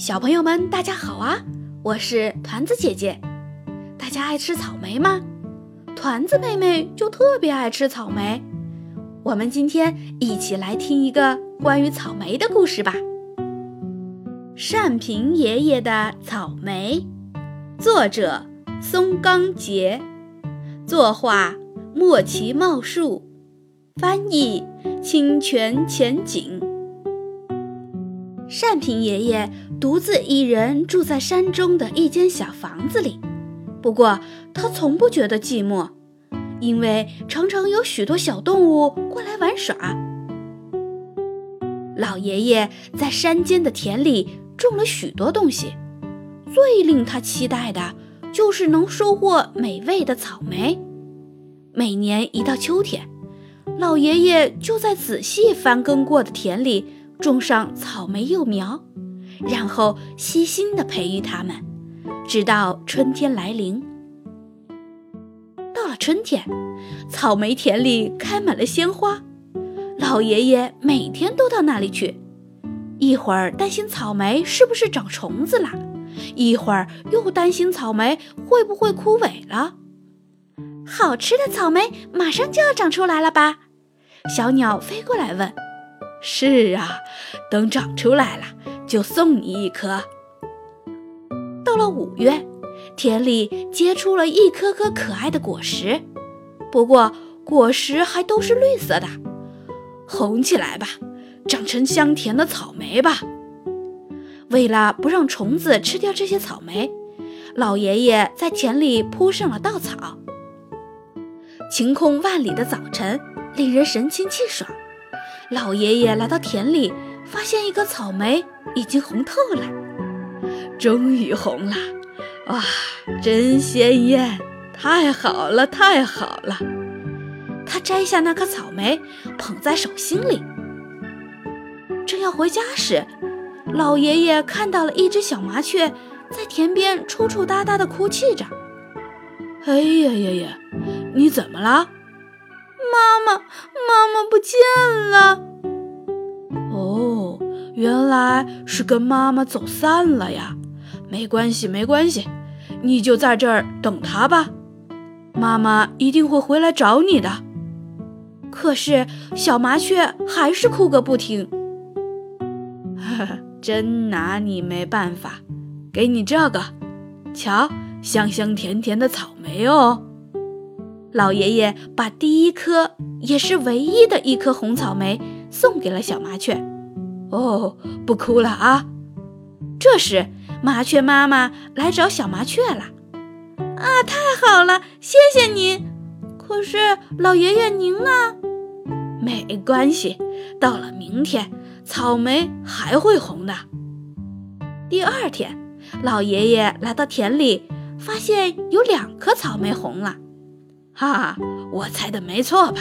小朋友们，大家好啊！我是团子姐姐。大家爱吃草莓吗？团子妹妹就特别爱吃草莓。我们今天一起来听一个关于草莓的故事吧。单平爷爷的草莓，作者松冈节，作画莫奇茂树，翻译清泉浅景。单平爷爷独自一人住在山中的一间小房子里，不过他从不觉得寂寞，因为常常有许多小动物过来玩耍。老爷爷在山间的田里种了许多东西，最令他期待的就是能收获美味的草莓。每年一到秋天，老爷爷就在仔细翻耕过的田里。种上草莓幼苗，然后细心地培育它们，直到春天来临。到了春天，草莓田里开满了鲜花，老爷爷每天都到那里去，一会儿担心草莓是不是长虫子了，一会儿又担心草莓会不会枯萎了。好吃的草莓马上就要长出来了吧？小鸟飞过来问。是啊，等长出来了就送你一颗。到了五月，田里结出了一颗颗可爱的果实，不过果实还都是绿色的。红起来吧，长成香甜的草莓吧。为了不让虫子吃掉这些草莓，老爷爷在田里铺上了稻草。晴空万里的早晨，令人神清气爽。老爷爷来到田里，发现一颗草莓已经红透了，终于红了！哇，真鲜艳！太好了，太好了！他摘下那颗草莓，捧在手心里。正要回家时，老爷爷看到了一只小麻雀在田边抽抽搭搭地哭泣着。哎呀呀呀！你怎么了？妈妈，妈妈不见了！原来是跟妈妈走散了呀。没关系，没关系，你就在这儿等她吧。妈妈一定会回来找你的。可是小麻雀还是哭个不停。呵呵，真拿你没办法。给你这个，瞧，香香甜甜的草莓哦。老爷爷把第一颗，也是唯一的一颗红草莓送给了小麻雀。哦，不哭了啊！这时，麻雀妈妈来找小麻雀了。啊，太好了，谢谢您。可是，老爷爷您呢？没关系，到了明天，草莓还会红的。第二天，老爷爷来到田里，发现有两颗草莓红了。哈哈，我猜的没错吧？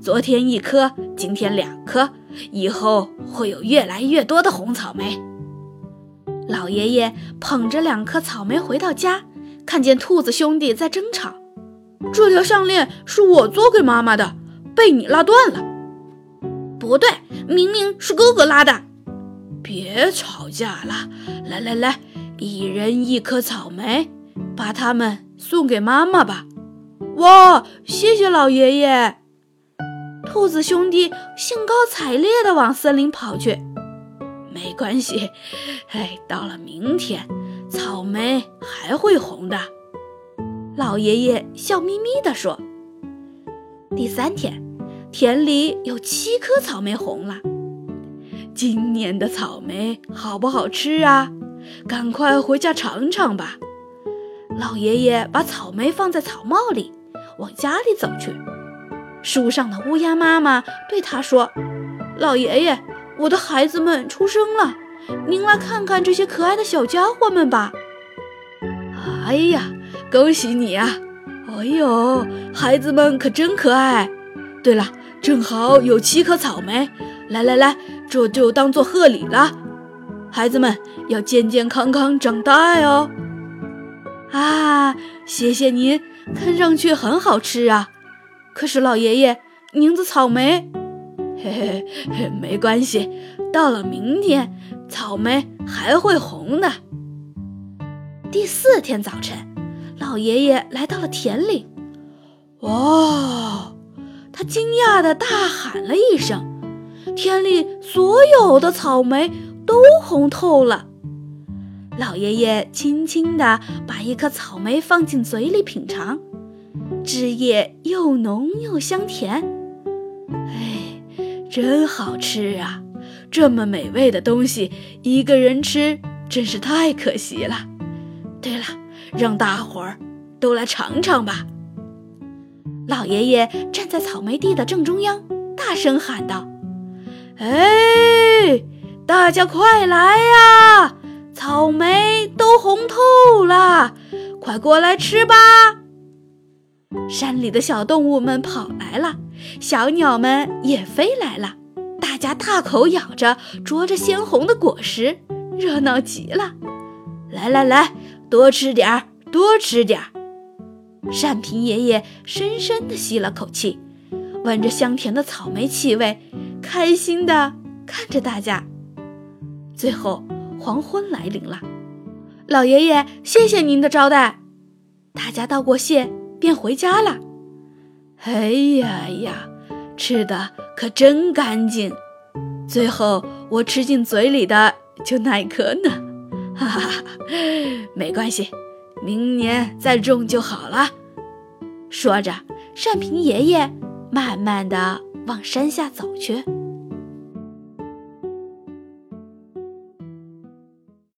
昨天一颗，今天两颗，以后会有越来越多的红草莓。老爷爷捧着两颗草莓回到家，看见兔子兄弟在争吵。这条项链是我做给妈妈的，被你拉断了。不对，明明是哥哥拉的。别吵架了，来来来，一人一颗草莓，把它们送给妈妈吧。哇，谢谢老爷爷！兔子兄弟兴高采烈地往森林跑去。没关系，哎，到了明天，草莓还会红的。老爷爷笑眯眯地说。第三天，田里有七颗草莓红了。今年的草莓好不好吃啊？赶快回家尝尝吧。老爷爷把草莓放在草帽里。往家里走去，树上的乌鸦妈妈对他说：“老爷爷，我的孩子们出生了，您来看看这些可爱的小家伙们吧。”哎呀，恭喜你啊！哎呦，孩子们可真可爱。对了，正好有七颗草莓，来来来，这就当做贺礼了。孩子们要健健康康长大哦。啊，谢谢您。看上去很好吃啊，可是老爷爷，您的草莓，嘿嘿嘿，没关系。到了明天，草莓还会红的。第四天早晨，老爷爷来到了田里。哇！他惊讶地大喊了一声：“田里所有的草莓都红透了！”老爷爷轻轻地把一颗草莓放进嘴里品尝，汁液又浓又香甜。哎，真好吃啊！这么美味的东西，一个人吃真是太可惜了。对了，让大伙儿都来尝尝吧。老爷爷站在草莓地的正中央，大声喊道：“哎，大家快来呀！草莓都红透了，快过来吃吧！”山里的小动物们跑来了，小鸟们也飞来了，大家大口咬着啄着鲜红的果实，热闹极了。来来来，多吃点儿，多吃点儿。单平爷爷深深地吸了口气，闻着香甜的草莓气味，开心地看着大家。最后，黄昏来临了，老爷爷，谢谢您的招待。大家道过谢，便回家了。哎呀呀，吃的可真干净！最后我吃进嘴里的就那颗呢，哈哈哈！没关系。明年再种就好了。说着，单平爷爷慢慢的往山下走去。